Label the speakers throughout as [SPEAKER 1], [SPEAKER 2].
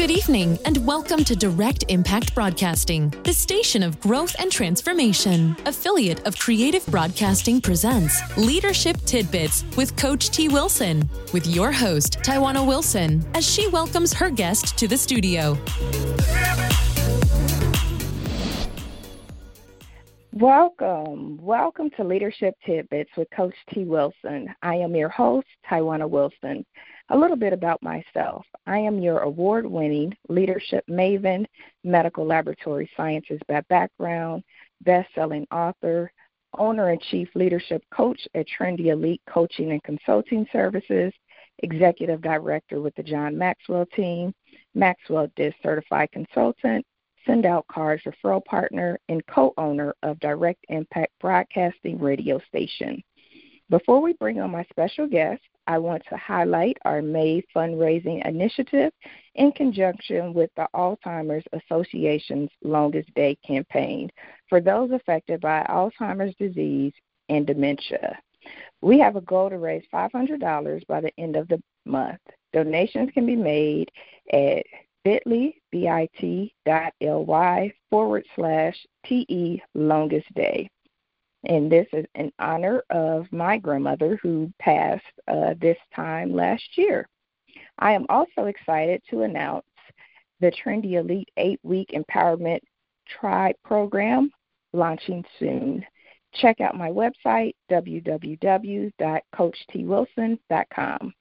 [SPEAKER 1] Good evening, and welcome to Direct Impact Broadcasting, the station of growth and transformation. Affiliate of Creative Broadcasting presents Leadership Tidbits with Coach T. Wilson, with your host, Taiwana Wilson, as she welcomes her guest to the studio.
[SPEAKER 2] Welcome. Welcome to Leadership Tidbits with Coach T. Wilson. I am your host, Taiwana Wilson. A little bit about myself. I am your award winning leadership maven, medical laboratory sciences by background, best selling author, owner and chief leadership coach at Trendy Elite Coaching and Consulting Services, executive director with the John Maxwell team, Maxwell DISC certified consultant, send out cards referral partner, and co owner of Direct Impact Broadcasting radio station. Before we bring on my special guest, I want to highlight our May fundraising initiative in conjunction with the Alzheimer's Association's Longest Day campaign for those affected by Alzheimer's disease and dementia. We have a goal to raise $500 by the end of the month. Donations can be made at bit.ly, bit.ly forward slash TE longest day and this is in honor of my grandmother who passed uh, this time last year. I am also excited to announce the Trendy Elite eight week empowerment tribe program launching soon. Check out my website, www.coachtwilson.com,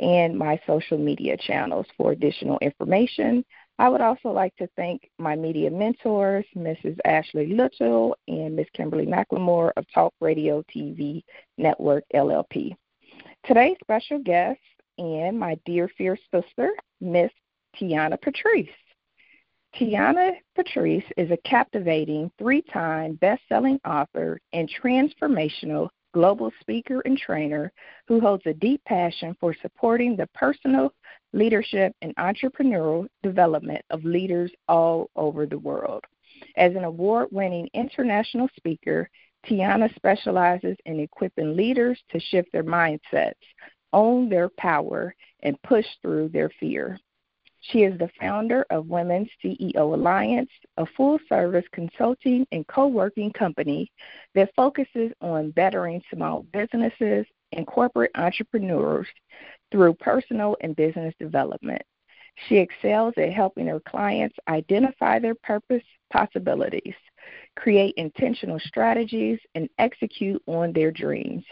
[SPEAKER 2] and my social media channels for additional information. I would also like to thank my media mentors, Mrs. Ashley Little and Ms. Kimberly McLemore of Talk Radio TV Network LLP. Today's special guest and my dear fierce sister, Miss Tiana Patrice. Tiana Patrice is a captivating three time best selling author and transformational global speaker and trainer who holds a deep passion for supporting the personal leadership and entrepreneurial development of leaders all over the world. As an award winning international speaker, Tiana specializes in equipping leaders to shift their mindsets, own their power, and push through their fear. She is the founder of Women's CEO Alliance, a full service consulting and co working company that focuses on bettering small businesses and corporate entrepreneurs through personal and business development. She excels at helping her clients identify their purpose possibilities, create intentional strategies, and execute on their dreams.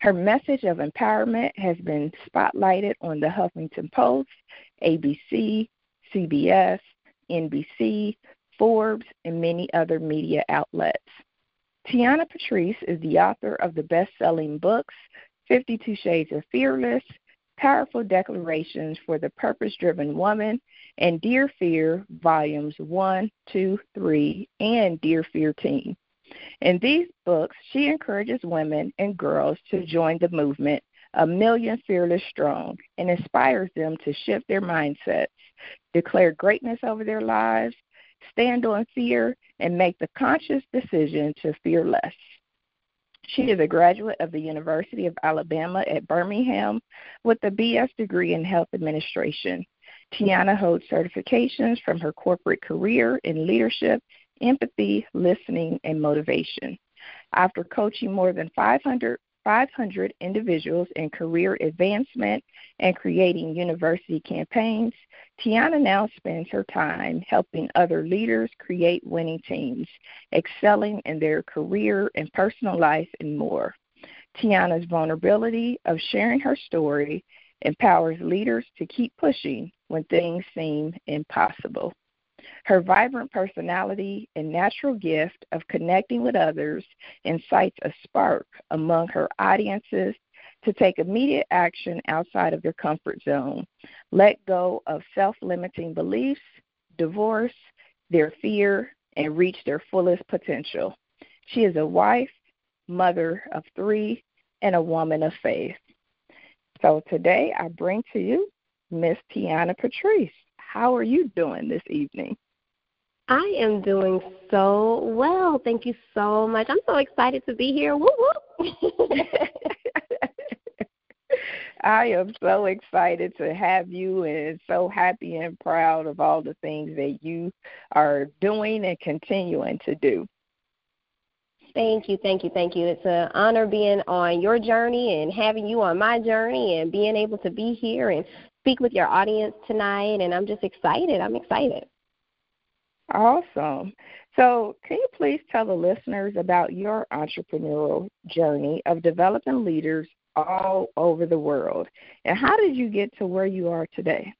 [SPEAKER 2] Her message of empowerment has been spotlighted on the Huffington Post, ABC, CBS, NBC, Forbes, and many other media outlets. Tiana Patrice is the author of the best selling books 52 Shades of Fearless, Powerful Declarations for the Purpose Driven Woman, and Dear Fear, Volumes 1, 2, 3, and Dear Fear Teen. In these books, she encourages women and girls to join the movement, A Million Fearless Strong, and inspires them to shift their mindsets, declare greatness over their lives, stand on fear, and make the conscious decision to fear less. She is a graduate of the University of Alabama at Birmingham with a BS degree in health administration. Tiana holds certifications from her corporate career in leadership, empathy, listening, and motivation. After coaching more than 500 500 individuals in career advancement and creating university campaigns, Tiana now spends her time helping other leaders create winning teams, excelling in their career and personal life, and more. Tiana's vulnerability of sharing her story empowers leaders to keep pushing when things seem impossible. Her vibrant personality and natural gift of connecting with others incites a spark among her audiences to take immediate action outside of their comfort zone, let go of self limiting beliefs, divorce, their fear, and reach their fullest potential. She is a wife, mother of three, and a woman of faith. So today I bring to you Miss Tiana Patrice. How are you doing this evening?
[SPEAKER 3] I am doing so well. Thank you so much. I'm so excited to be here. Woo woo.
[SPEAKER 2] I am so excited to have you and so happy and proud of all the things that you are doing and continuing to do.
[SPEAKER 3] Thank you, thank you, thank you. It's an honor being on your journey and having you on my journey and being able to be here and speak with your audience tonight. And I'm just excited. I'm excited.
[SPEAKER 2] Awesome. So, can you please tell the listeners about your entrepreneurial journey of developing leaders all over the world? And how did you get to where you are today?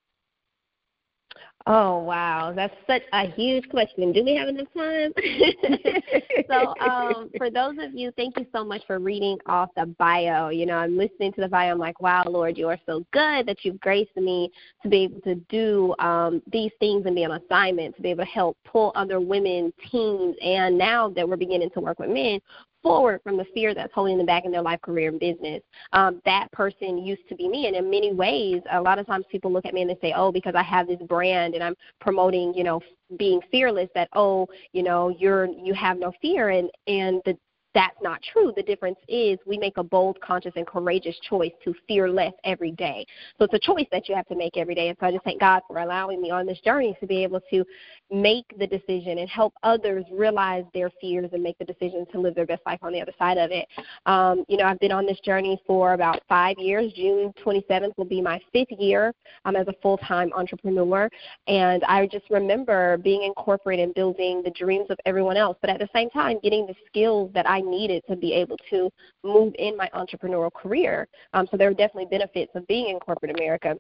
[SPEAKER 3] Oh wow, that's such a huge question. Do we have enough time? so, um, for those of you, thank you so much for reading off the bio. You know, I'm listening to the bio. I'm like, wow, Lord, you are so good that you've graced me to be able to do um, these things and be on assignment, to be able to help pull other women, teams, and now that we're beginning to work with men, forward from the fear that's holding them back in their life, career, and business. Um, that person used to be me, and in many ways, a lot of times people look at me and they say, "Oh, because I have this brand and I'm promoting, you know, being fearless." That oh, you know, you're you have no fear, and and the that's not true. The difference is we make a bold, conscious, and courageous choice to fear less every day. So it's a choice that you have to make every day. And so I just thank God for allowing me on this journey to be able to make the decision and help others realize their fears and make the decision to live their best life on the other side of it. Um, you know, I've been on this journey for about five years. June 27th will be my fifth year um, as a full time entrepreneur. And I just remember being in corporate and building the dreams of everyone else, but at the same time, getting the skills that I needed to be able to move in my entrepreneurial career. Um, so there are definitely benefits of being in corporate America.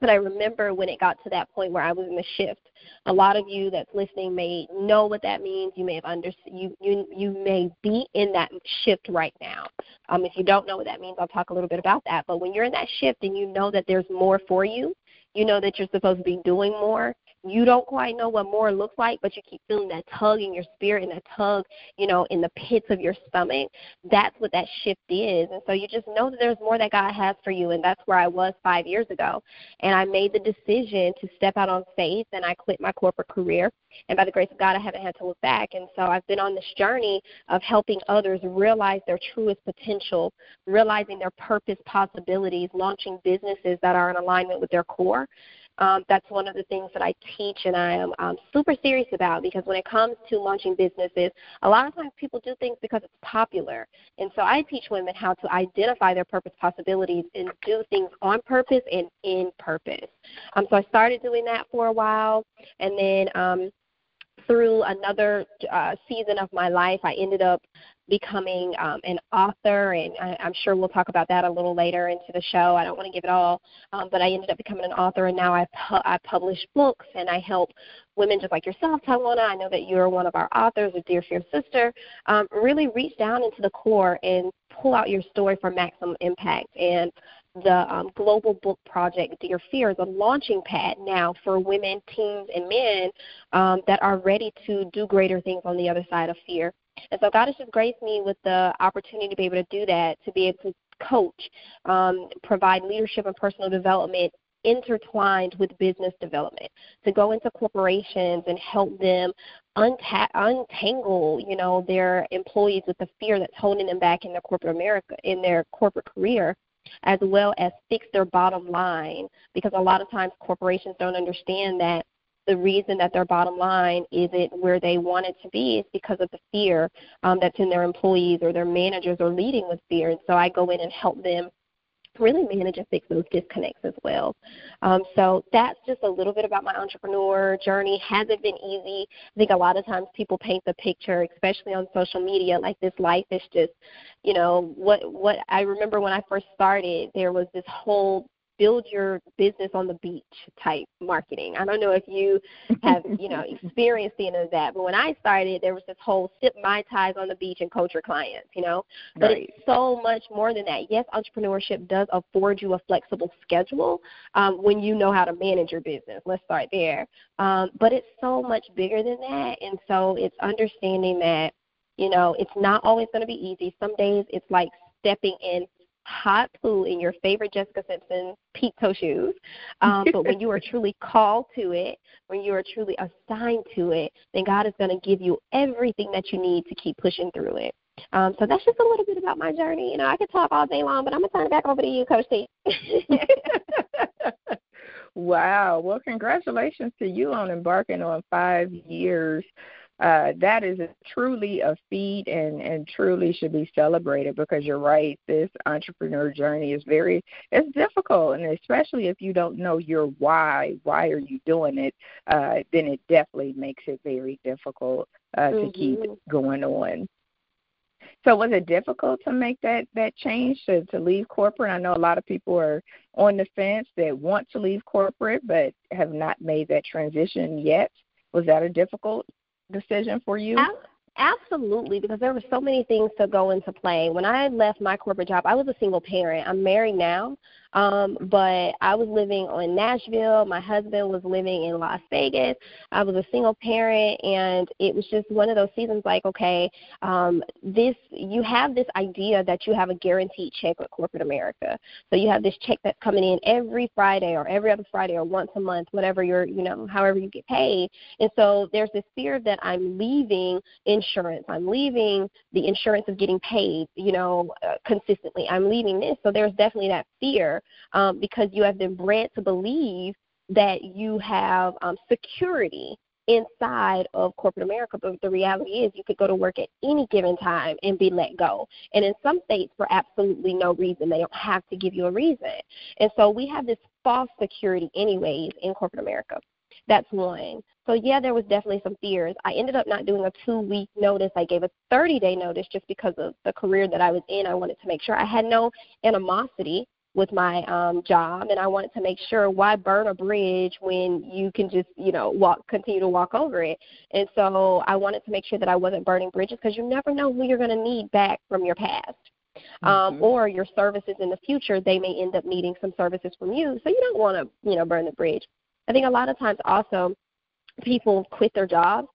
[SPEAKER 3] But I remember when it got to that point where I was in the shift. A lot of you that's listening may know what that means. You may have under you you you may be in that shift right now. Um, if you don't know what that means, I'll talk a little bit about that. But when you're in that shift and you know that there's more for you, you know that you're supposed to be doing more, you don't quite know what more looks like, but you keep feeling that tug in your spirit and that tug, you know, in the pits of your stomach. That's what that shift is. And so you just know that there's more that God has for you. And that's where I was five years ago. And I made the decision to step out on faith and I quit my corporate career. And by the grace of God, I haven't had to look back. And so I've been on this journey of helping others realize their truest potential, realizing their purpose possibilities, launching businesses that are in alignment with their core. Um, that's one of the things that I teach and I am um, super serious about because when it comes to launching businesses, a lot of times people do things because it's popular. And so I teach women how to identify their purpose possibilities and do things on purpose and in purpose. Um, so I started doing that for a while, and then um, through another uh, season of my life, I ended up becoming um, an author, and I, I'm sure we'll talk about that a little later into the show. I don't want to give it all, um, but I ended up becoming an author, and now I, pu- I publish books and I help women just like yourself, Tawana. I know that you're one of our authors, a dear fierce sister. Um, really reach down into the core and pull out your story for maximum impact. And the um, Global Book Project, Dear Fear, is a launching pad now for women, teens, and men um, that are ready to do greater things on the other side of fear. And so God has just graced me with the opportunity to be able to do that, to be able to coach, um, provide leadership and personal development intertwined with business development to go into corporations and help them unta- untangle you know their employees with the fear that's holding them back in their corporate america in their corporate career as well as fix their bottom line because a lot of times corporations don't understand that the reason that their bottom line isn't where they want it to be is because of the fear um, that's in their employees or their managers are leading with fear. And so I go in and help them really manage and fix those disconnects as well. Um, so that's just a little bit about my entrepreneur journey. Hasn't been easy. I think a lot of times people paint the picture, especially on social media, like this life is just, you know, what what I remember when I first started, there was this whole build your business on the beach type marketing. I don't know if you have, you know, experienced any of that, but when I started, there was this whole sip mai tais on the beach and coach your clients, you know. But right. it's so much more than that. Yes, entrepreneurship does afford you a flexible schedule um, when you know how to manage your business. Let's start there. Um, but it's so much bigger than that, and so it's understanding that you know it's not always going to be easy. Some days it's like stepping in hot pool in your favorite Jessica Simpson peep toe shoes. Um, but when you are truly called to it, when you are truly assigned to it, then God is going to give you everything that you need to keep pushing through it. Um, so that's just a little bit about my journey. You know, I could talk all day long, but I'm gonna turn it back over to you, Coach T.
[SPEAKER 2] wow. Well, congratulations to you on embarking on five years uh, that is truly a feat and, and truly should be celebrated because you're right. This entrepreneur journey is very it's difficult, and especially if you don't know your why, why are you doing it? Uh, then it definitely makes it very difficult uh, mm-hmm. to keep mm-hmm. going on. So was it difficult to make that that change to to leave corporate? I know a lot of people are on the fence that want to leave corporate but have not made that transition yet. Was that a difficult decision for you?
[SPEAKER 3] Absolutely, because there were so many things to go into play. When I left my corporate job, I was a single parent. I'm married now, um, but I was living in Nashville. My husband was living in Las Vegas. I was a single parent, and it was just one of those seasons like, okay, um, this you have this idea that you have a guaranteed check with corporate America. So you have this check that's coming in every Friday or every other Friday or once a month, whatever you're, you know, however you get paid. And so there's this fear that I'm leaving insurance. I'm leaving the insurance of getting paid, you know, uh, consistently. I'm leaving this. So there's definitely that fear um, because you have been bred to believe that you have um, security inside of corporate America. But the reality is, you could go to work at any given time and be let go. And in some states, for absolutely no reason, they don't have to give you a reason. And so we have this false security, anyways, in corporate America. That's one. So yeah, there was definitely some fears. I ended up not doing a two week notice. I gave a 30 day notice just because of the career that I was in. I wanted to make sure I had no animosity with my um job and I wanted to make sure why burn a bridge when you can just, you know, walk continue to walk over it. And so I wanted to make sure that I wasn't burning bridges because you never know who you're going to need back from your past. Um, mm-hmm. or your services in the future, they may end up needing some services from you. So you don't want to, you know, burn the bridge. I think a lot of times also people quit their jobs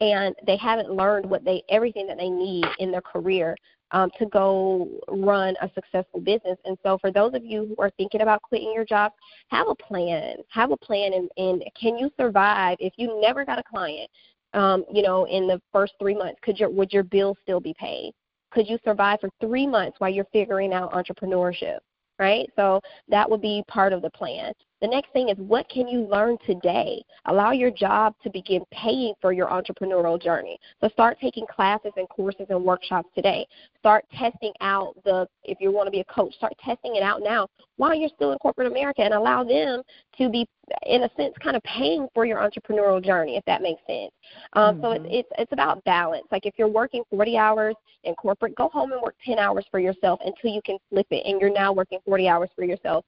[SPEAKER 3] and they haven't learned what they everything that they need in their career um, to go run a successful business. And so, for those of you who are thinking about quitting your job, have a plan. Have a plan, and, and can you survive if you never got a client? Um, you know, in the first three months, could your would your bill still be paid? Could you survive for three months while you're figuring out entrepreneurship? Right. So that would be part of the plan. The next thing is what can you learn today? Allow your job to begin paying for your entrepreneurial journey. So start taking classes and courses and workshops today. Start testing out the, if you want to be a coach, start testing it out now while you're still in corporate America and allow them to be, in a sense, kind of paying for your entrepreneurial journey, if that makes sense. Um, mm-hmm. So it's, it's, it's about balance. Like if you're working 40 hours in corporate, go home and work 10 hours for yourself until you can flip it and you're now working 40 hours for yourself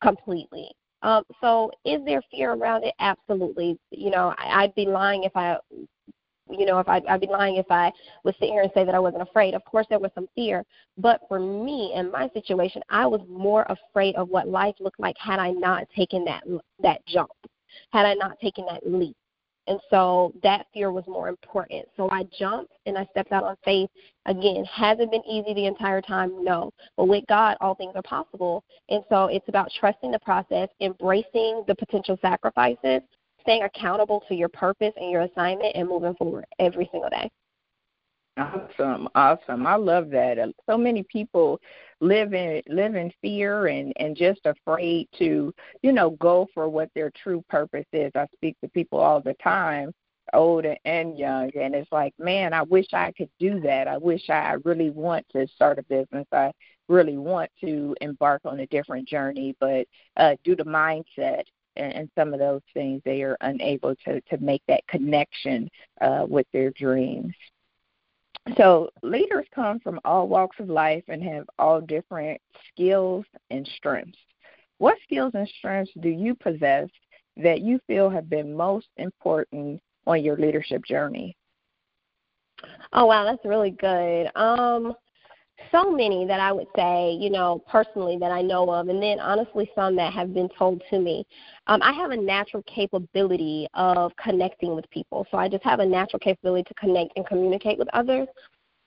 [SPEAKER 3] completely. Um, so is there fear around it? Absolutely. You know, I, I'd be lying if I you know, if I, I'd be lying if I was sit here and say that I wasn't afraid. Of course, there was some fear, but for me in my situation, I was more afraid of what life looked like had I not taken that that jump, had I not taken that leap. And so that fear was more important. So I jumped and I stepped out on faith. Again, has it been easy the entire time? No. But with God, all things are possible. And so it's about trusting the process, embracing the potential sacrifices, staying accountable to your purpose and your assignment, and moving forward every single day.
[SPEAKER 2] Awesome, awesome. I love that. Uh, so many people live in live in fear and and just afraid to, you know, go for what their true purpose is. I speak to people all the time, old and young, and it's like, man, I wish I could do that. I wish I really want to start a business. I really want to embark on a different journey, but uh, due to mindset and, and some of those things, they are unable to to make that connection uh, with their dreams. So, leaders come from all walks of life and have all different skills and strengths. What skills and strengths do you possess that you feel have been most important on your leadership journey?
[SPEAKER 3] Oh wow, that's really good. Um, so many that I would say, you know, personally that I know of, and then honestly some that have been told to me. Um, I have a natural capability of connecting with people. So I just have a natural capability to connect and communicate with others.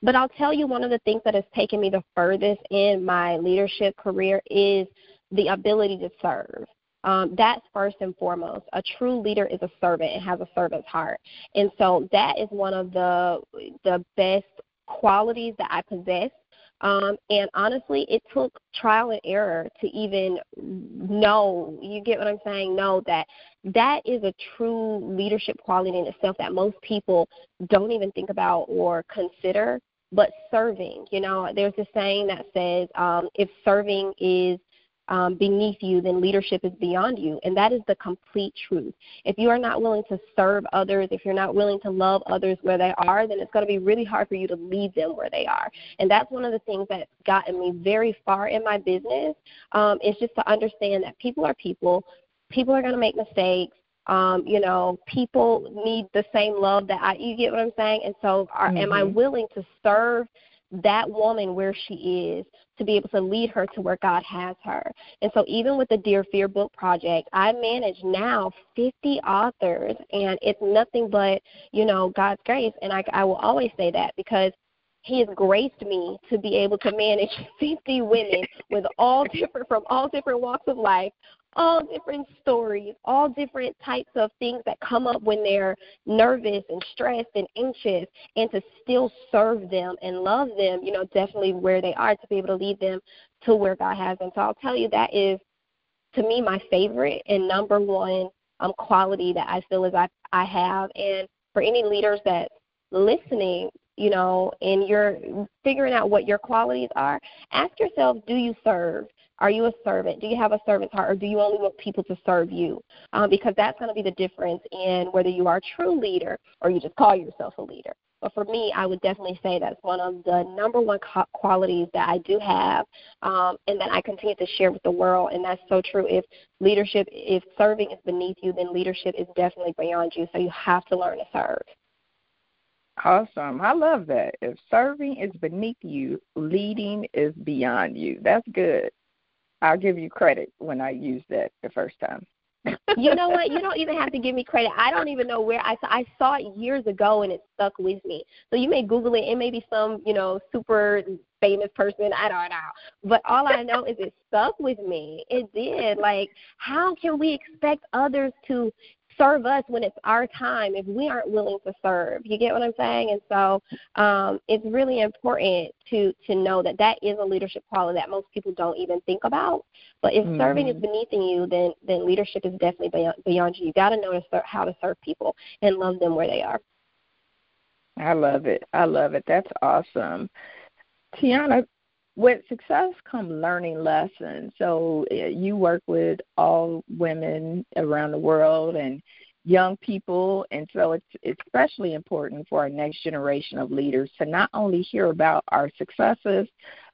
[SPEAKER 3] But I'll tell you one of the things that has taken me the furthest in my leadership career is the ability to serve. Um, that's first and foremost. A true leader is a servant and has a servant's heart. And so that is one of the the best qualities that I possess. Um, and honestly, it took trial and error to even know, you get what I'm saying? Know that that is a true leadership quality in itself that most people don't even think about or consider. But serving, you know, there's a saying that says um, if serving is um, beneath you, then leadership is beyond you. And that is the complete truth. If you are not willing to serve others, if you're not willing to love others where they are, then it's going to be really hard for you to lead them where they are. And that's one of the things that's gotten me very far in my business um, is just to understand that people are people. People are going to make mistakes. Um, you know, people need the same love that I. You get what I'm saying? And so, are, mm-hmm. am I mm-hmm. willing to serve that woman where she is to be able to lead her to where God has her. And so even with the Dear Fear book project, I manage now 50 authors and it's nothing but, you know, God's grace and I I will always say that because he has graced me to be able to manage 50 women with all different from all different walks of life all different stories, all different types of things that come up when they're nervous and stressed and anxious, and to still serve them and love them, you know, definitely where they are to be able to lead them to where God has them. So I'll tell you that is, to me, my favorite and number one um, quality that I feel as I, I have. And for any leaders that listening, you know, and you're figuring out what your qualities are, ask yourself, do you serve? Are you a servant? Do you have a servant's heart, or do you only want people to serve you? Um, because that's going to be the difference in whether you are a true leader or you just call yourself a leader. But for me, I would definitely say that's one of the number one qualities that I do have, um, and that I continue to share with the world. And that's so true. If leadership, if serving is beneath you, then leadership is definitely beyond you. So you have to learn to serve.
[SPEAKER 2] Awesome. I love that. If serving is beneath you, leading is beyond you. That's good. I'll give you credit when I used that the first time.
[SPEAKER 3] you know what? You don't even have to give me credit. I don't even know where I saw. I saw it years ago and it stuck with me. So you may Google it. It may be some you know super famous person. I don't know. But all I know is it stuck with me. It did. Like, how can we expect others to serve us when it's our time if we aren't willing to serve. You get what I'm saying? And so um, it's really important to to know that that is a leadership quality that most people don't even think about. But if mm-hmm. serving is mm-hmm. beneath you, then then leadership is definitely beyond, beyond you. You got to know to ser- how to serve people and love them where they are.
[SPEAKER 2] I love it. I love it. That's awesome. Tiana, with success come learning lessons. So eh, you work with all women around the world and young people, and so it's especially important for our next generation of leaders to not only hear about our successes,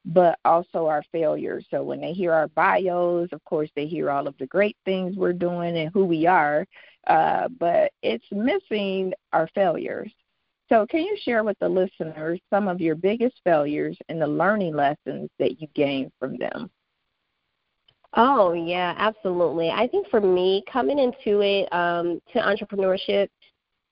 [SPEAKER 2] but also our failures. So when they hear our bios, of course, they hear all of the great things we're doing and who we are, uh, but it's missing our failures. So, can you share with the listeners some of your biggest failures and the learning lessons that you gained from them?
[SPEAKER 3] Oh, yeah, absolutely. I think for me, coming into it, um, to entrepreneurship,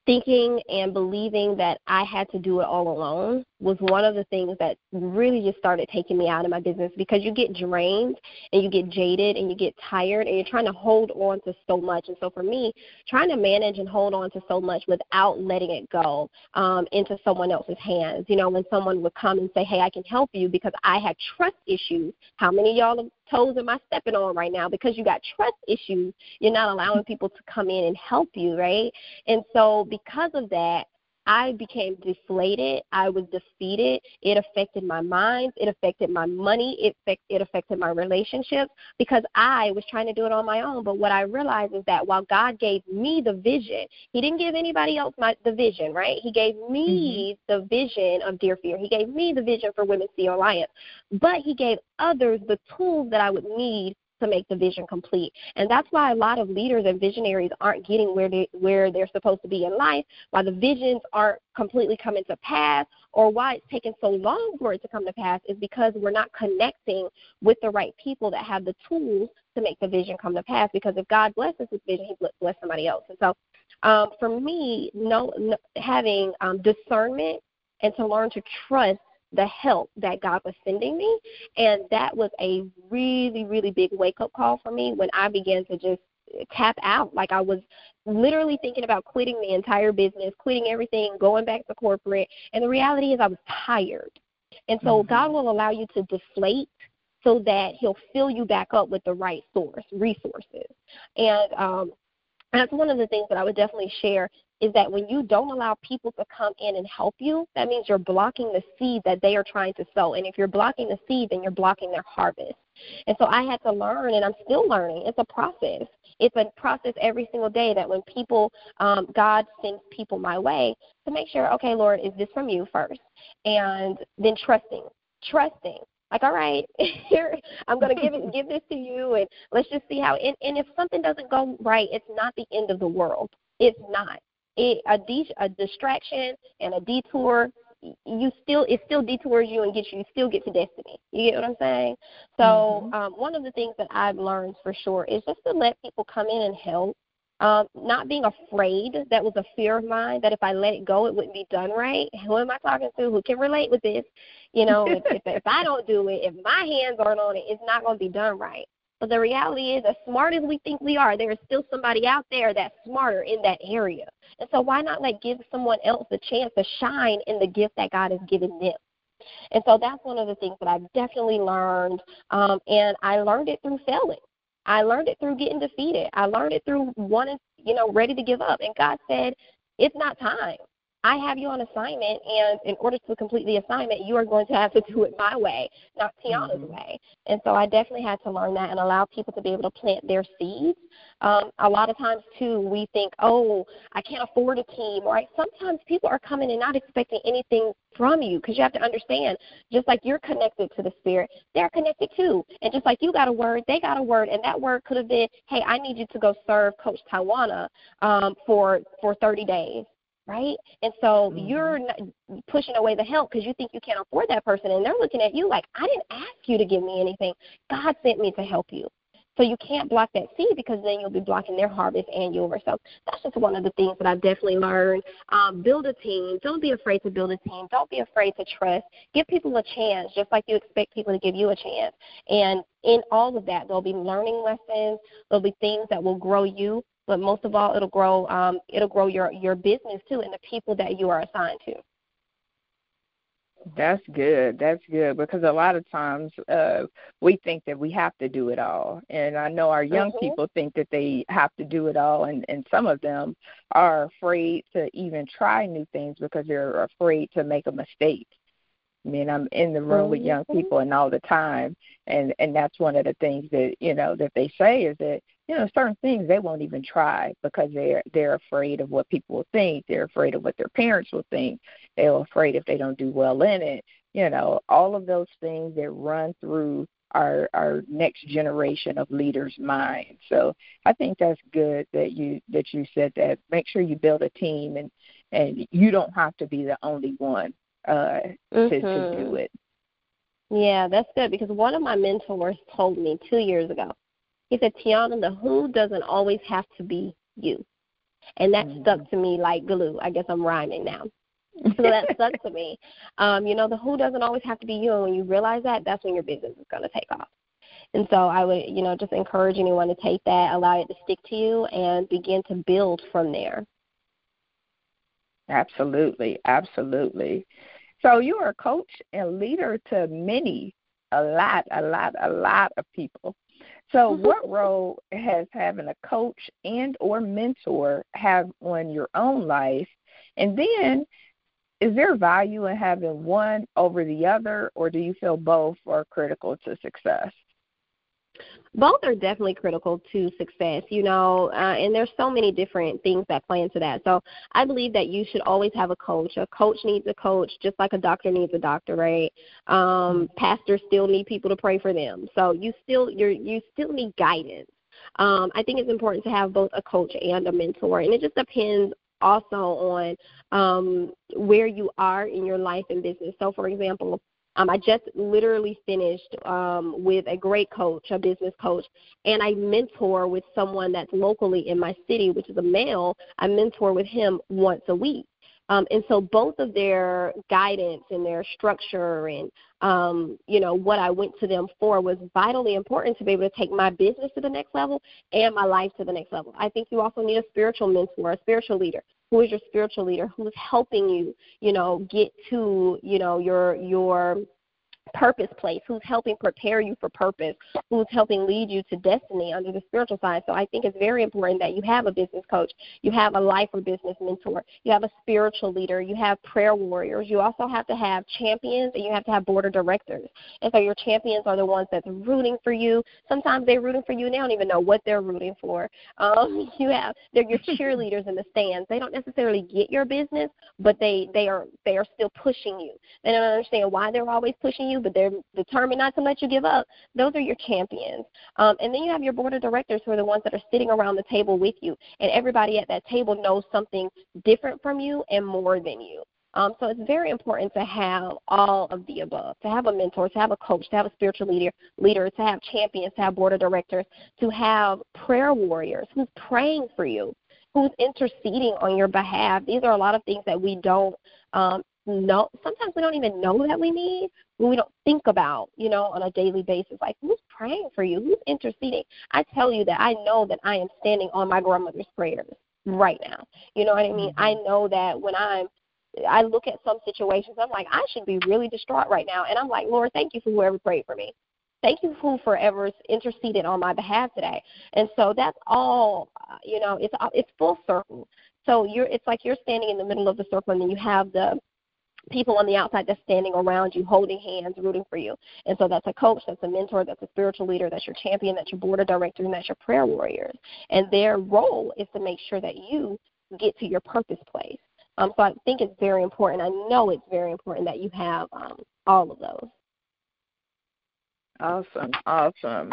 [SPEAKER 3] thinking and believing that I had to do it all alone was one of the things that really just started taking me out of my business because you get drained and you get jaded and you get tired and you're trying to hold on to so much. And so for me, trying to manage and hold on to so much without letting it go um, into someone else's hands. You know, when someone would come and say, Hey, I can help you because I had trust issues. How many y'all toes am I stepping on right now? Because you got trust issues, you're not allowing people to come in and help you, right? And so because of that, I became deflated. I was defeated. It affected my mind. It affected my money. It, affect, it affected my relationships because I was trying to do it on my own. But what I realized is that while God gave me the vision, He didn't give anybody else my, the vision, right? He gave me mm-hmm. the vision of Dear Fear. He gave me the vision for Women's CEO Alliance. But He gave others the tools that I would need to make the vision complete. And that's why a lot of leaders and visionaries aren't getting where they where they're supposed to be in life, why the visions aren't completely coming to pass, or why it's taken so long for it to come to pass is because we're not connecting with the right people that have the tools to make the vision come to pass. Because if God blesses his vision, he bless somebody else. And so um, for me, no, no having um, discernment and to learn to trust the help that God was sending me. And that was a really, really big wake up call for me when I began to just tap out. Like I was literally thinking about quitting the entire business, quitting everything, going back to corporate. And the reality is I was tired. And so mm-hmm. God will allow you to deflate so that he'll fill you back up with the right source, resources. And um that's one of the things that I would definitely share is that when you don't allow people to come in and help you, that means you're blocking the seed that they are trying to sow. And if you're blocking the seed, then you're blocking their harvest. And so I had to learn, and I'm still learning. It's a process. It's a process every single day that when people, um, God sends people my way to make sure, okay, Lord, is this from you first? And then trusting, trusting. Like, all right, here I'm gonna give it, give this to you, and let's just see how. And, and if something doesn't go right, it's not the end of the world. It's not it, a, de- a distraction and a detour you still it still detours you and gets you, you still get to destiny. You get what I'm saying? So mm-hmm. um, one of the things that I've learned for sure is just to let people come in and help. Um, not being afraid. That was a fear of mine that if I let it go, it wouldn't be done right. Who am I talking to? Who can relate with this? You know, if, if, if I don't do it, if my hands aren't on it, it's not going to be done right. But the reality is, as smart as we think we are, there is still somebody out there that's smarter in that area. And so why not like give someone else a chance to shine in the gift that God has given them? And so that's one of the things that I've definitely learned. Um, and I learned it through failing. I learned it through getting defeated. I learned it through wanting, you know, ready to give up. And God said, it's not time. I have you on assignment, and in order to complete the assignment, you are going to have to do it my way, not Tiana's mm-hmm. way. And so I definitely had to learn that and allow people to be able to plant their seeds. Um, a lot of times, too, we think, oh, I can't afford a team, right? Sometimes people are coming and not expecting anything from you because you have to understand, just like you're connected to the Spirit, they're connected too. And just like you got a word, they got a word, and that word could have been, hey, I need you to go serve Coach Taiwana um, for for 30 days right? And so mm-hmm. you're pushing away the help because you think you can't afford that person, and they're looking at you like, I didn't ask you to give me anything. God sent me to help you. So you can't block that seed because then you'll be blocking their harvest and yours. So that's just one of the things that I've definitely learned. Um, build a team. Don't be afraid to build a team. Don't be afraid to trust. Give people a chance, just like you expect people to give you a chance. And in all of that, there'll be learning lessons. There'll be things that will grow you but most of all, it'll grow um, it'll grow your your business too and the people that you are assigned to.
[SPEAKER 2] That's good. That's good because a lot of times uh, we think that we have to do it all, and I know our young mm-hmm. people think that they have to do it all, and and some of them are afraid to even try new things because they're afraid to make a mistake. I mean, I'm in the room with young mm-hmm. people and all the time, and and that's one of the things that you know that they say is that you know certain things they won't even try because they're they're afraid of what people will think. They're afraid of what their parents will think. They're afraid if they don't do well in it. You know, all of those things that run through our our next generation of leaders' minds. So I think that's good that you that you said that. Make sure you build a team and and you don't have to be the only one uh, mm-hmm. to, to do mm-hmm. it.
[SPEAKER 3] Yeah, that's good because one of my mentors told me two years ago. He said, Tiana, the who doesn't always have to be you. And that mm-hmm. stuck to me like glue. I guess I'm rhyming now. so that stuck to me. Um, you know, the who doesn't always have to be you. And when you realize that, that's when your business is going to take off. And so I would, you know, just encourage anyone to take that, allow it to stick to you, and begin to build from there.
[SPEAKER 2] Absolutely, absolutely. So you are a coach and leader to many, a lot, a lot, a lot of people. So mm-hmm. what role has having a coach and or mentor have on your own life? And then is there value in having one over the other or do you feel both are critical to success?
[SPEAKER 3] Both are definitely critical to success, you know, uh, and there's so many different things that play into that. So I believe that you should always have a coach. A coach needs a coach, just like a doctor needs a doctor, right? Um, mm-hmm. pastors still need people to pray for them. So you still you're you still need guidance. Um, I think it's important to have both a coach and a mentor, and it just depends also on um, where you are in your life and business. So, for example, um, I just literally finished um, with a great coach, a business coach, and I mentor with someone that's locally in my city, which is a male. I mentor with him once a week. Um, and so both of their guidance and their structure and um, you know what I went to them for was vitally important to be able to take my business to the next level and my life to the next level. I think you also need a spiritual mentor, a spiritual leader. Who is your spiritual leader? Who's helping you, you know, get to, you know, your your purpose place, who's helping prepare you for purpose, who's helping lead you to destiny under the spiritual side. So I think it's very important that you have a business coach, you have a life or business mentor, you have a spiritual leader, you have prayer warriors. You also have to have champions and you have to have board of directors. And so your champions are the ones that's rooting for you. Sometimes they're rooting for you and they don't even know what they're rooting for. Um, you have they're your cheerleaders in the stands. They don't necessarily get your business, but they they are they are still pushing you. They don't understand why they're always pushing you, but they're determined not to let you give up. Those are your champions. Um, and then you have your board of directors who are the ones that are sitting around the table with you. And everybody at that table knows something different from you and more than you. Um, so it's very important to have all of the above, to have a mentor, to have a coach, to have a spiritual leader, leader, to have champions, to have board of directors, to have prayer warriors who's praying for you, who's interceding on your behalf. These are a lot of things that we don't um, know sometimes we don't even know that we need we don't think about you know on a daily basis like who's praying for you? Who's interceding? I tell you that i know that i am standing on my grandmother's prayers right now. You know what i mean? Mm-hmm. i know that when i'm i look at some situations i'm like i should be really distraught right now. And i'm like lord thank you for whoever prayed for me. Thank you who forever interceded on my behalf today. And so that's all you know it's it's full circle. So you're it's like you're standing in the middle of the circle and then you have the people on the outside that's standing around you, holding hands, rooting for you. And so that's a coach, that's a mentor, that's a spiritual leader, that's your champion, that's your board of directors, and that's your prayer warriors. And their role is to make sure that you get to your purpose place. Um, so I think it's very important. I know it's very important that you have um, all of those.
[SPEAKER 2] Awesome, awesome.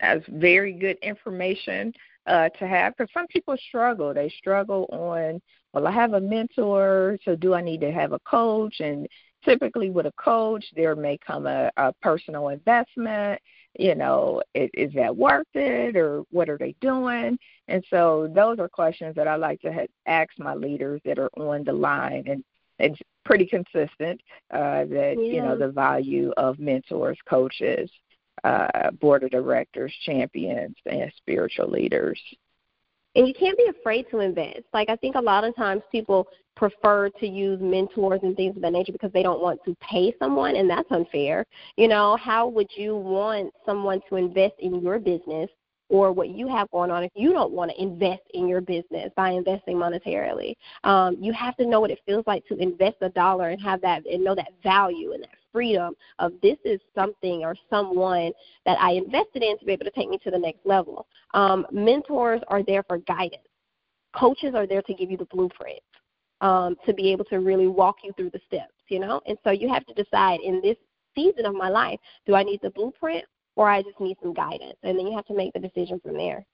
[SPEAKER 2] That's very good information uh, to have because some people struggle. They struggle on, well, I have a mentor, so do I need to have a coach? And typically with a coach, there may come a, a personal investment. You know, is, is that worth it, or what are they doing? And so those are questions that I like to have, ask my leaders that are on the line, and it's pretty consistent uh, that yeah. you know the value of mentors, coaches, uh, board of directors, champions, and spiritual leaders.
[SPEAKER 3] And you can't be afraid to invest. Like I think a lot of times people prefer to use mentors and things of that nature because they don't want to pay someone, and that's unfair. You know, how would you want someone to invest in your business or what you have going on if you don't want to invest in your business by investing monetarily. Um, you have to know what it feels like to invest a dollar and have that and know that value and that freedom of this is something or someone that I invested in to be able to take me to the next level. Um, mentors are there for guidance. Coaches are there to give you the blueprint um, to be able to really walk you through the steps, you know? And so you have to decide in this season of my life, do I need the blueprint or I just need some guidance? And then you have to make the decision from there.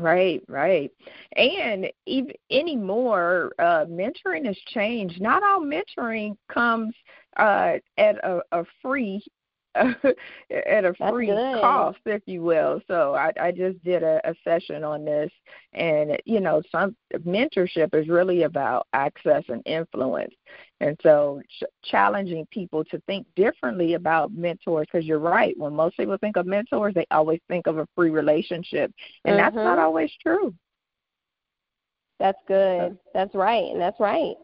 [SPEAKER 2] Right, right. And even anymore, uh, mentoring has changed. Not all mentoring comes uh, at a, a free at a free cost, if you will. So I, I just did a, a session on this, and you know, some mentorship is really about access and influence, and so ch- challenging people to think differently about mentors. Because you're right, when most people think of mentors, they always think of a free relationship, and mm-hmm. that's not mm-hmm. always true.
[SPEAKER 3] That's good. That's right, and that's right.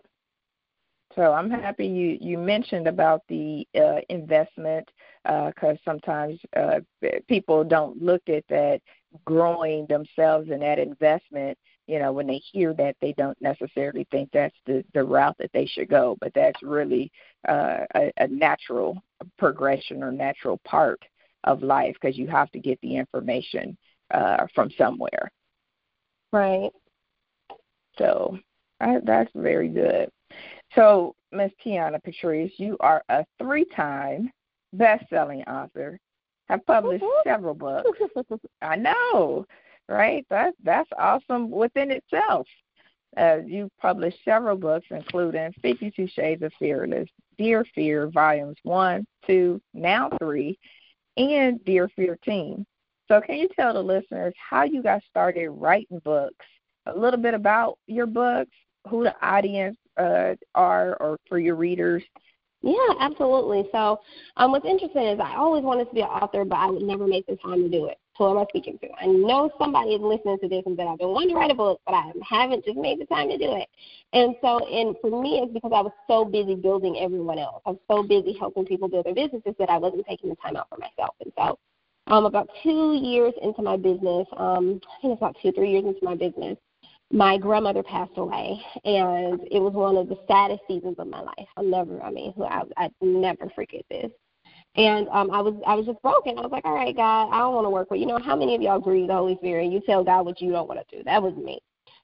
[SPEAKER 2] So I'm happy you you mentioned about the uh, investment because uh, sometimes uh, people don't look at that growing themselves in that investment. You know, when they hear that, they don't necessarily think that's the the route that they should go, but that's really uh, a, a natural progression or natural part of life because you have to get the information uh, from somewhere.
[SPEAKER 3] Right.
[SPEAKER 2] So I, that's very good. So, Miss Tiana Patrice, you are a three-time best-selling author. Have published mm-hmm. several books. I know, right? That's that's awesome within itself. Uh, you published several books, including Fifty Two Shades of Fearless, Dear Fear, Volumes One, Two, now Three, and Dear Fear Teen. So, can you tell the listeners how you got started writing books? A little bit about your books, who the audience uh, are or for your readers?
[SPEAKER 3] Yeah, absolutely. So, um, what's interesting is I always wanted to be an author, but I would never make the time to do it. Who am I speaking to? I know somebody is listening to this and that I've been wanting to write a book, but I haven't just made the time to do it. And so, and for me, it's because I was so busy building everyone else. I was so busy helping people build their businesses that I wasn't taking the time out for myself. And so, um, about two years into my business, um, I think it's about two, three years into my business, my grandmother passed away, and it was one of the saddest seasons of my life. I'll never, I mean, I, I never forget this. And um, I was, I was just broken. I was like, all right, God, I don't want to work with you. Know how many of y'all grieve the Holy Spirit? And you tell God what you don't want to do. That was me.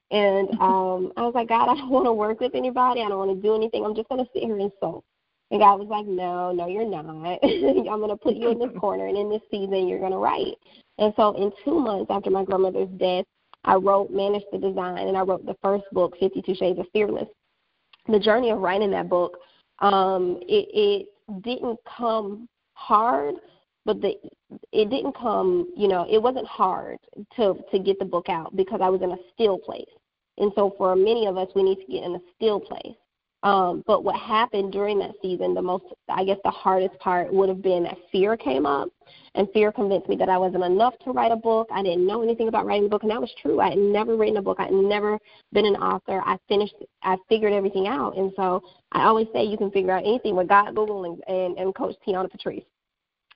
[SPEAKER 3] And um, I was like, God, I don't want to work with anybody. I don't want to do anything. I'm just going to sit here and soak. And God was like, No, no, you're not. I'm going to put you in this corner, and in this season, you're going to write. And so, in two months after my grandmother's death, I wrote, managed the design, and I wrote the first book, 52 Shades of Fearless. The journey of writing that book, um, it, it didn't come hard, but the it didn't come, you know, it wasn't hard to to get the book out because I was in a still place. And so for many of us, we need to get in a still place. Um, but what happened during that season, the most, I guess, the hardest part would have been that fear came up, and fear convinced me that I wasn't enough to write a book. I didn't know anything about writing a book, and that was true. I had never written a book. I had never been an author. I finished, I figured everything out, and so I always say you can figure out anything with God, Google, and and, and Coach Tiana Patrice.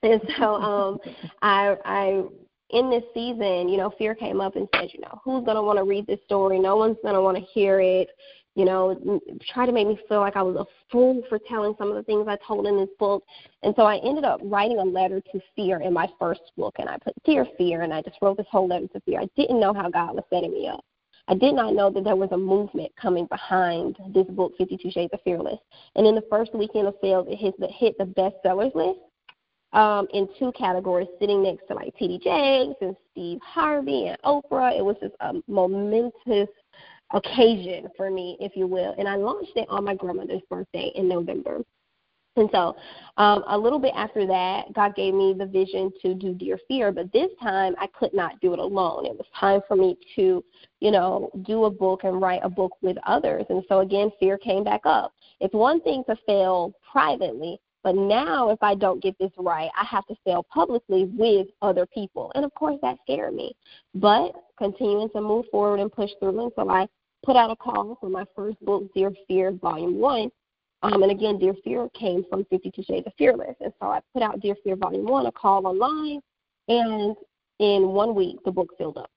[SPEAKER 3] And so um, I, I in this season, you know, fear came up and said, you know, who's going to want to read this story? No one's going to want to hear it you know, try to make me feel like I was a fool for telling some of the things I told in this book. And so I ended up writing a letter to fear in my first book, and I put Dear Fear, and I just wrote this whole letter to fear. I didn't know how God was setting me up. I did not know that there was a movement coming behind this book, 52 Shades of Fearless. And in the first weekend of sales, it hit the, hit the bestsellers list um, in two categories, sitting next to like T.D. Jakes and Steve Harvey and Oprah. It was just a momentous occasion for me, if you will. And I launched it on my grandmother's birthday in November. And so, um, a little bit after that, God gave me the vision to do Dear Fear, but this time I could not do it alone. It was time for me to, you know, do a book and write a book with others. And so, again, fear came back up. It's one thing to fail privately, but now if I don't get this right, I have to fail publicly with other people. And of course, that scared me. But continuing to move forward and push through. And so I put out a call for my first book, Dear Fear, Volume 1. Um, and again, Dear Fear came from 52 Shades of Fearless. And so I put out Dear Fear Volume 1, a call online, and in one week, the book filled up.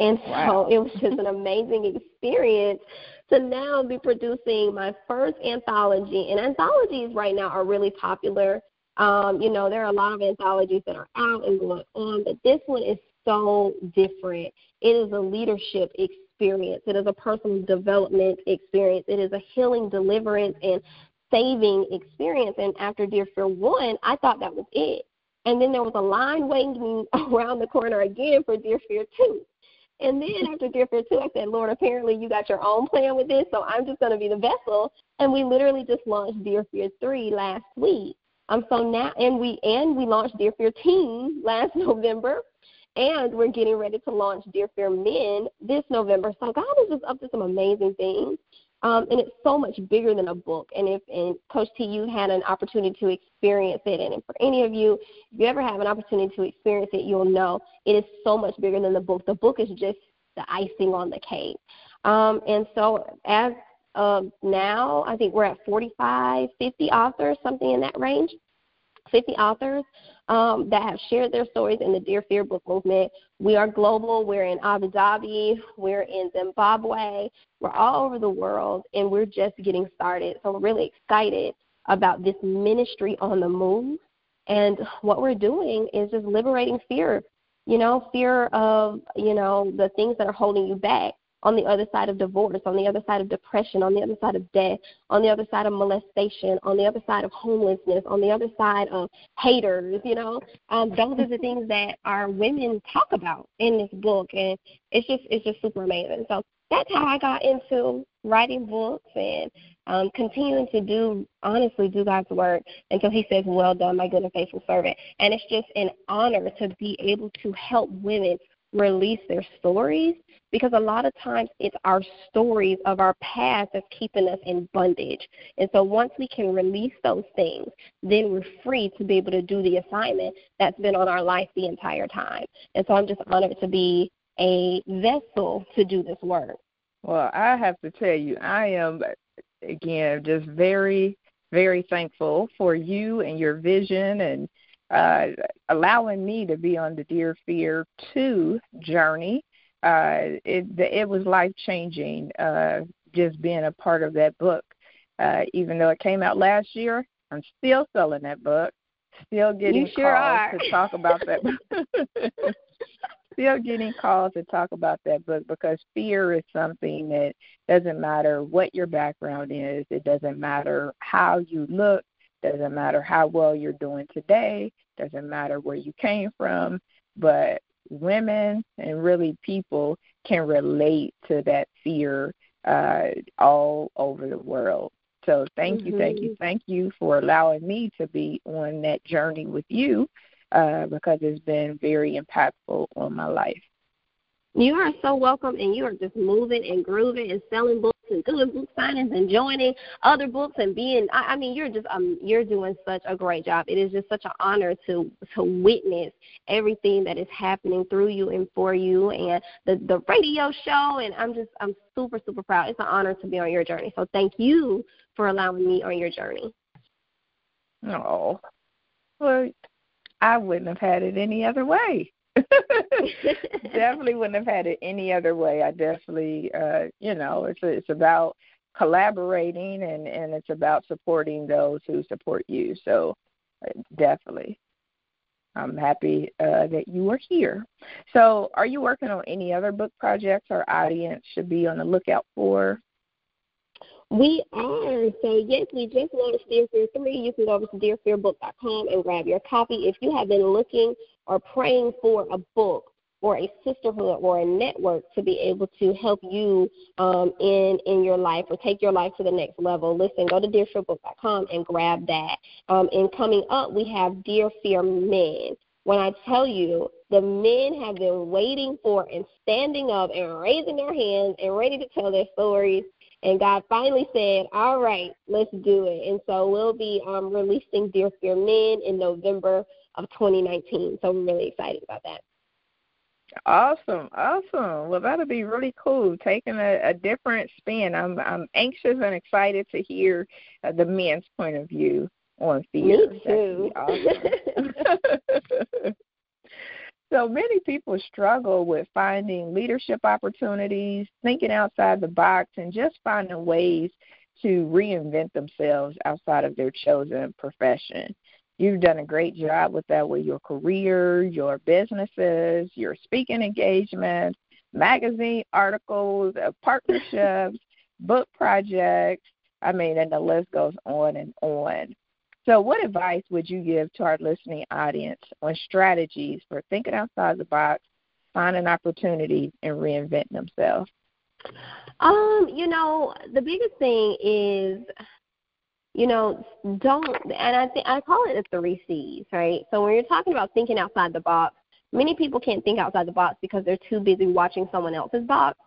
[SPEAKER 3] And so wow. it was just an amazing experience to now be producing my first anthology. And anthologies right now are really popular. Um, you know, there are a lot of anthologies that are out and going on, but this one is so different. It is a leadership experience experience. It is a personal development experience. It is a healing, deliverance, and saving experience. And after Dear Fear 1, I thought that was it. And then there was a line waiting around the corner again for Dear Fear 2. And then after Dear Fear 2, I said, Lord, apparently you got your own plan with this, so I'm just going to be the vessel. And we literally just launched Dear Fear 3 last week. Um, so now, and we and we launched Dear Fear Teen last November. And we're getting ready to launch Dear Fear Men this November. So God is just up to some amazing things. Um, and it's so much bigger than a book. And if and Coach T, you had an opportunity to experience it, and for any of you, if you ever have an opportunity to experience it, you'll know it is so much bigger than the book. The book is just the icing on the cake. Um, and so as of now, I think we're at 45, 50 authors, something in that range. 50 authors um, that have shared their stories in the Dear Fear book movement. We are global. We're in Abu Dhabi. We're in Zimbabwe. We're all over the world, and we're just getting started. So we're really excited about this ministry on the move. And what we're doing is just liberating fear. You know, fear of, you know, the things that are holding you back on the other side of divorce, on the other side of depression, on the other side of death, on the other side of molestation, on the other side of homelessness, on the other side of haters, you know. Um, those are the things that our women talk about in this book and it's just it's just super amazing. So that's how I got into writing books and um, continuing to do honestly do God's work until He says, "Well done, my good and faithful servant." And it's just an honor to be able to help women release their stories because a lot of times it's our stories of our past that's keeping us in bondage. And so once we can release those things, then we're free to be able to do the assignment that's been on our life the entire time. And so I'm just honored to be a vessel to do this work.
[SPEAKER 2] Well, I have to tell you, I am again just very, very thankful for you and your vision and uh, allowing me to be on the Dear Fear 2 journey. Uh, it, it was life changing uh, just being a part of that book. Uh, even though it came out last year, I'm still selling that book, still getting
[SPEAKER 3] you sure
[SPEAKER 2] calls
[SPEAKER 3] are.
[SPEAKER 2] to talk about that. still getting calls to talk about that book because fear is something that doesn't matter what your background is, it doesn't matter how you look, doesn't matter how well you're doing today, doesn't matter where you came from, but women and really people can relate to that fear uh, all over the world. So thank you, thank you,
[SPEAKER 3] Mm-hmm.
[SPEAKER 2] thank you for allowing me to be on that journey with you uh, because it's been very impactful on my life.
[SPEAKER 3] You are so welcome, and you are just moving and grooving and selling books and doing book signings and joining other books and being. I, I mean, you're just um, you're doing such a great job. It is just such an honor to to witness everything that is happening through you and for you, and the the radio show. And I'm just I'm super super proud. It's an honor to be on your journey. So thank you for allowing me on your journey.
[SPEAKER 2] Oh, well, I wouldn't have had it any other way. definitely wouldn't have had it any other way. I definitely, uh, you know, it's it's about collaborating and and it's about supporting those who support you. So, uh, definitely, I'm happy uh, that you are here. So, are you working on any other book projects our audience should be on the lookout for?
[SPEAKER 3] We are. So, yes, we just launched Dear Fear 3. You can go over to dearfearbook.com and grab your copy. If you have been looking or praying for a book or a sisterhood or a network to be able to help you um, in in your life or take your life to the next level, listen, go to dearfearbook.com and grab that. Um, and coming up, we have Dear Fear Men. When I tell you, the men have been waiting for and standing up and raising their hands and ready to tell their stories and God finally said, "All right, let's do it." And so we'll be um, releasing Dear Fear Men in November of 2019. So we're really excited about that.
[SPEAKER 2] Awesome, awesome. Well, that'll be really cool. Taking a, a different spin. I'm I'm anxious and excited to hear uh, the men's point of view on fear.
[SPEAKER 3] Me too.
[SPEAKER 2] Awesome. so many people struggle with finding leadership opportunities, thinking outside the box, and just finding ways to reinvent themselves outside of their chosen profession. You've done a great job with that with your career, your businesses, your speaking engagements, magazine articles, uh, partnerships, book projects. I mean, and the list goes on and on. So, what advice would you give to our listening audience on strategies for thinking outside the box, finding opportunities, and reinventing themselves?
[SPEAKER 3] Um, you know, the biggest thing is, you know, don't, and I think I call it the three C's, right? So when you're talking about thinking outside the box, many people can't think outside the box because they're too busy watching someone else's box.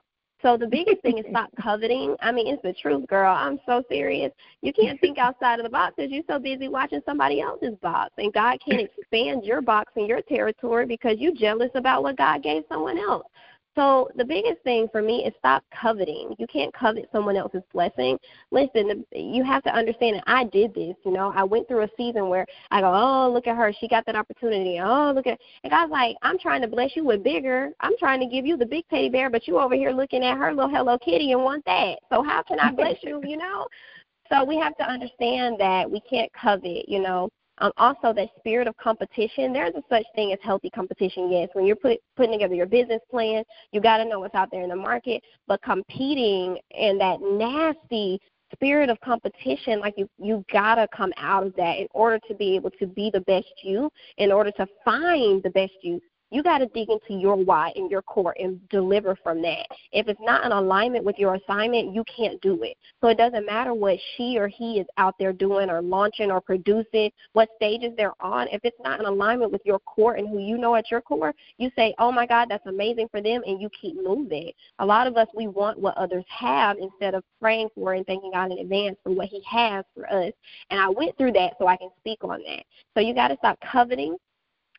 [SPEAKER 3] So the biggest thing is stop coveting. I mean, it's the truth, girl. I'm so serious. You can't think outside of the box because you're so busy watching somebody else's box, and God can't expand your box and your territory because you're jealous about what God gave someone else. So the biggest thing for me is stop coveting. You can't covet someone else's blessing. Listen, you have to understand that I did this. You know, I went through a season where I go, oh, look at her, she got that opportunity. Oh, look at, and God's like, I'm trying to bless you with bigger. I'm trying to give you the big teddy bear, but you over here looking at her little Hello Kitty and want that. So how can I bless you? You know. So we have to understand that we can't covet. You know, um, also, that spirit of competition. There's a such thing as healthy competition. Yes, when you're put, putting together your business plan, you got to know what's out there in the market. But competing and that nasty spirit of competition, like you, you got to come out of that in order to be able to be the best you. In order to find the best you, You got to dig into your why and your core and deliver from that. If it's not in alignment with your assignment, you can't do it. So it doesn't matter what she or he is out there doing or launching or producing, what stages they're on. If it's not in alignment with your core and who you know at your core, you say, oh my God, that's amazing for them, and you keep moving. A lot of us, we want what others have instead of praying for and thanking God in advance for what He has for us. And I went through that so I can speak on that. So you got to stop coveting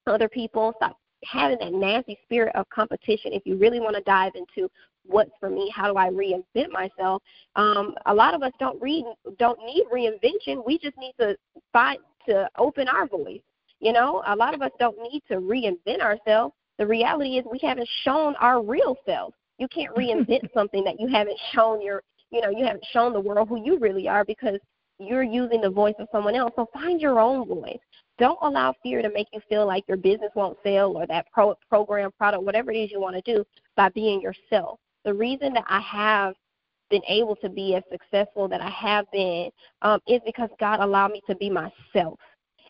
[SPEAKER 3] other people, stop having that nasty spirit of competition if you really want to dive into what's for me how do i reinvent myself um a lot of us don't read don't need reinvention. We just need to find to open our voice you know? A lot of us don't need to reinvent ourselves. The reality is we haven't shown our real self you can't reinvent something that you haven't shown your you know you haven't shown the world who you really are because you're using the voice of someone else so find your own voice don't allow fear to make you feel like your business won't sell or that pro- program, product, whatever it is you want to do by being yourself. The reason that I have been able to be as successful that I have been um, is because God allowed me to be myself.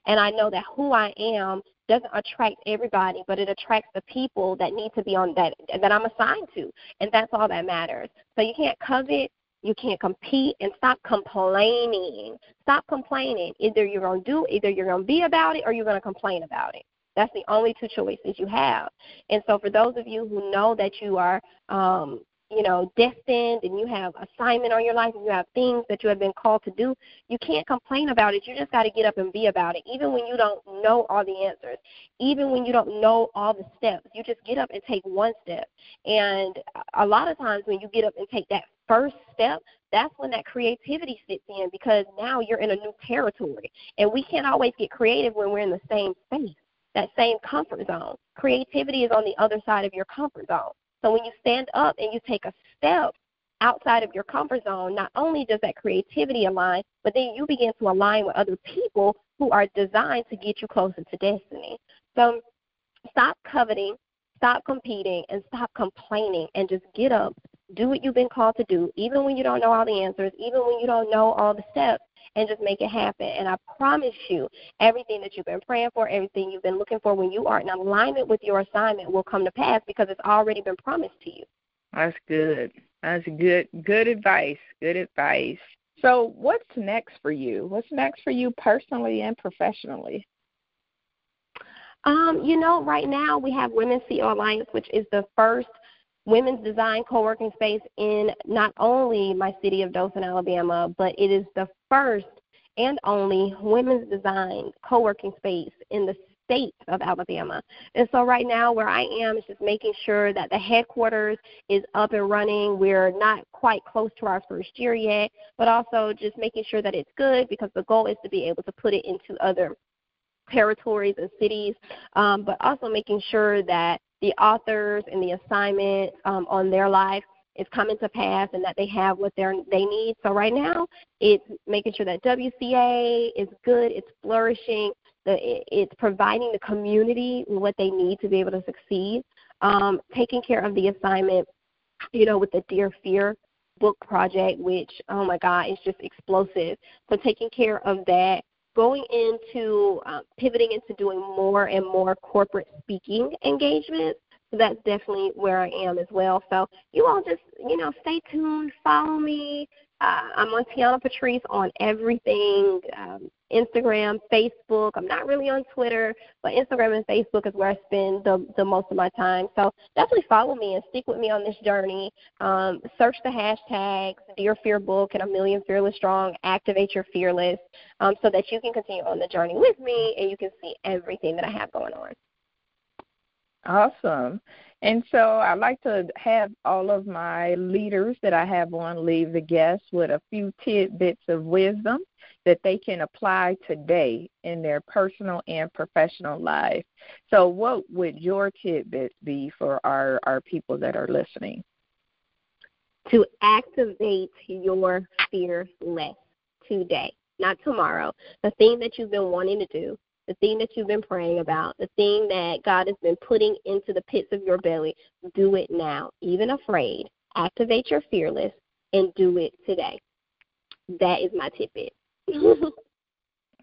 [SPEAKER 3] And I know that who I am doesn't attract everybody, but it attracts the people that need to be on that that I'm assigned to, and that's all that matters. So you can't covet you can't compete and stop complaining. Stop complaining. Either you're going to do, either you're going to be about it or you're going to complain about it. That's the only two choices you have. And so, for those of you who know that you are um, you know, destined and you have assignment on your life and you have things that you have been called to do, you can't complain about it. You just got to get up and be about it. Even when you don't know all the answers, even when you don't know all the steps, you just get up and take one step. And a lot of times when you get up and take that first step, that's when that creativity sits in because now you're in a new territory. And we can't always get creative when we're in the same space, that same comfort zone. Creativity is on the other side of your comfort zone. So when you stand up and you take a step outside of your comfort zone, not only does that creativity align, but then you begin to align with other people who are designed to get you closer to destiny. So stop coveting, stop competing, and stop complaining and just get up, do what you've been called to do, even when you don't know all the answers, even when you don't know all the steps and just make it happen. And I promise you, everything that you've been praying for, everything you've been looking for, when you are in alignment with your assignment, will come to pass because it's already been promised to you.
[SPEAKER 2] That's good. That's good. Good advice. Good advice. So, what's next for you? What's next for you personally and professionally?
[SPEAKER 3] Um, you know, right now we have Women's CEO Alliance, which is the first women's design co-working space in not only my city of Dothan, Alabama, but it is the first and only women's design co-working space in the state of Alabama. And so right now where I am is just making sure that the headquarters is up and running. We're not quite close to our first year yet, but also just making sure that it's good because the goal is to be able to put it into other territories and cities, um, but also making sure that the authors and the assignment um, on their life is coming to pass and that they have what they they need. So right now, it's making sure that WCA is good, it's flourishing, the, it's providing the community what they need to be able to succeed, um, taking care of the assignment, you know, with the Dear Fear book project, which oh my God, is just explosive. So taking care of that, going into um, pivoting into doing more and more corporate speaking engagements. So that's definitely where I am as well. So you all just, you know, stay tuned, follow me. Uh, I'm on Tiana Patrice on everything um, Instagram, Facebook. I'm not really on Twitter, but Instagram and Facebook is where I spend the, the most of my time. So definitely follow me and stick with me on this journey. Um, search the hashtags Dear Fear Book and A Million Fearless Strong. Activate your fearless um, so that you can continue on the journey with me and you can see everything that I have going on.
[SPEAKER 2] Awesome. And so I like to have all of my leaders that I have on leave the guests with a few tidbits of wisdom that they can apply today in their personal and professional life. So what would your tidbits be for our, our people that are listening?
[SPEAKER 3] To activate your fearless today, not tomorrow. The thing that you've been wanting to do, the thing that you've been praying about, the thing that God has been putting into the pits of your belly, do it now. Even afraid, activate your fearless and do it today. That is my tidbit.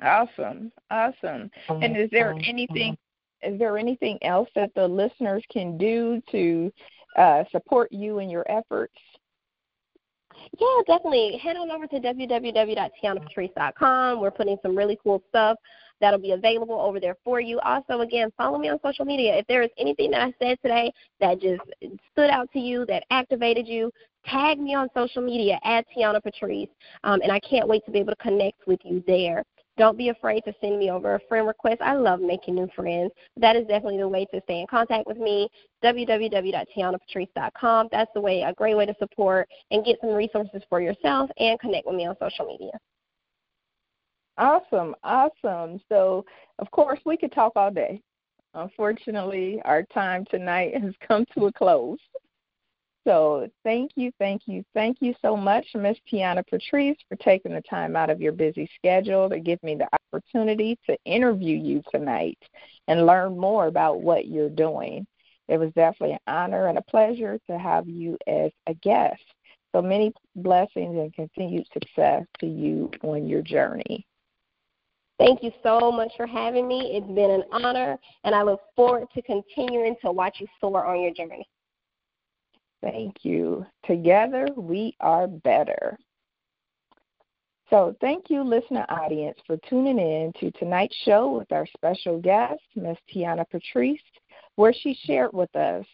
[SPEAKER 2] awesome. Awesome. And is there anything is there anything else that the listeners can do to uh, support you in your efforts?
[SPEAKER 3] Yeah, definitely. Head on over to www.tianapatrice.com. We're putting some really cool stuff that'll be available over there for you. Also, again, follow me on social media. If there is anything that I said today that just stood out to you, that activated you, tag me on social media at Tiana Patrice. Um, and I can't wait to be able to connect with you there. Don't be afraid to send me over a friend request. I love making new friends. That is definitely the way to stay in contact with me. www.tianapatrice.com. That's the way, a great way to support and get some resources for yourself and connect with me on social media.
[SPEAKER 2] Awesome, awesome. So, of course, we could talk all day. Unfortunately, our time tonight has come to a close. So thank you, thank you, thank you so much, Miss Tiana Patrice, for taking the time out of your busy schedule to give me the opportunity to interview you tonight and learn more about what you're doing. It was definitely an honor and a pleasure to have you as a guest. So many blessings and continued success to you on your journey.
[SPEAKER 3] Thank you so much for having me. It's been an honor, and I look forward to continuing to watch you soar on your journey.
[SPEAKER 2] Thank you. Together we are better. So, thank you, listener audience, for tuning in to tonight's show with our special guest, Ms. Tiana Patrice, where she shared with us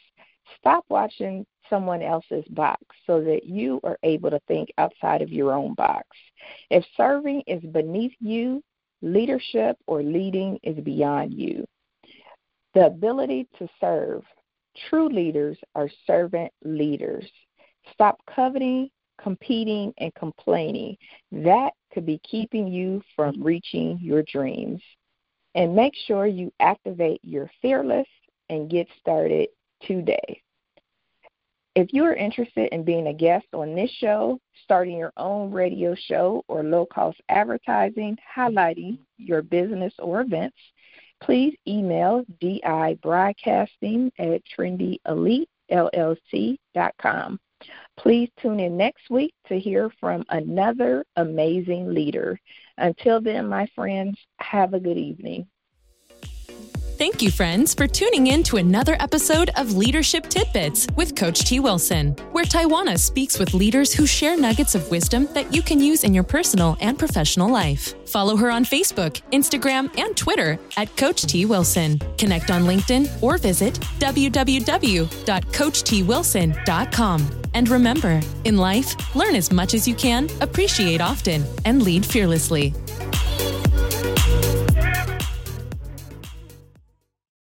[SPEAKER 2] stop watching someone else's box so that you are able to think outside of your own box. If serving is beneath you, leadership or leading is beyond you. The ability to serve True leaders are servant leaders. Stop coveting, competing, and complaining. That could be keeping you from reaching your dreams. And make sure you activate your fearless and get started today. If you are interested in being a guest on this show, starting your own radio show, or low cost advertising highlighting your business or events, please email dibroadcasting at trendyelitellc.com. Please tune in next week to hear from another amazing leader. Until then, my friends, have a good evening.
[SPEAKER 1] Thank you, friends, for tuning in to another episode of Leadership Tidbits with Coach T. Wilson, where Taiwana speaks with leaders who share nuggets of wisdom that you can use in your personal and professional life. Follow her on Facebook, Instagram, and Twitter at Coach T. Wilson. Connect on LinkedIn or visit www.coachtwilson.com. And remember, in life, learn as much as you can, appreciate often, and lead fearlessly.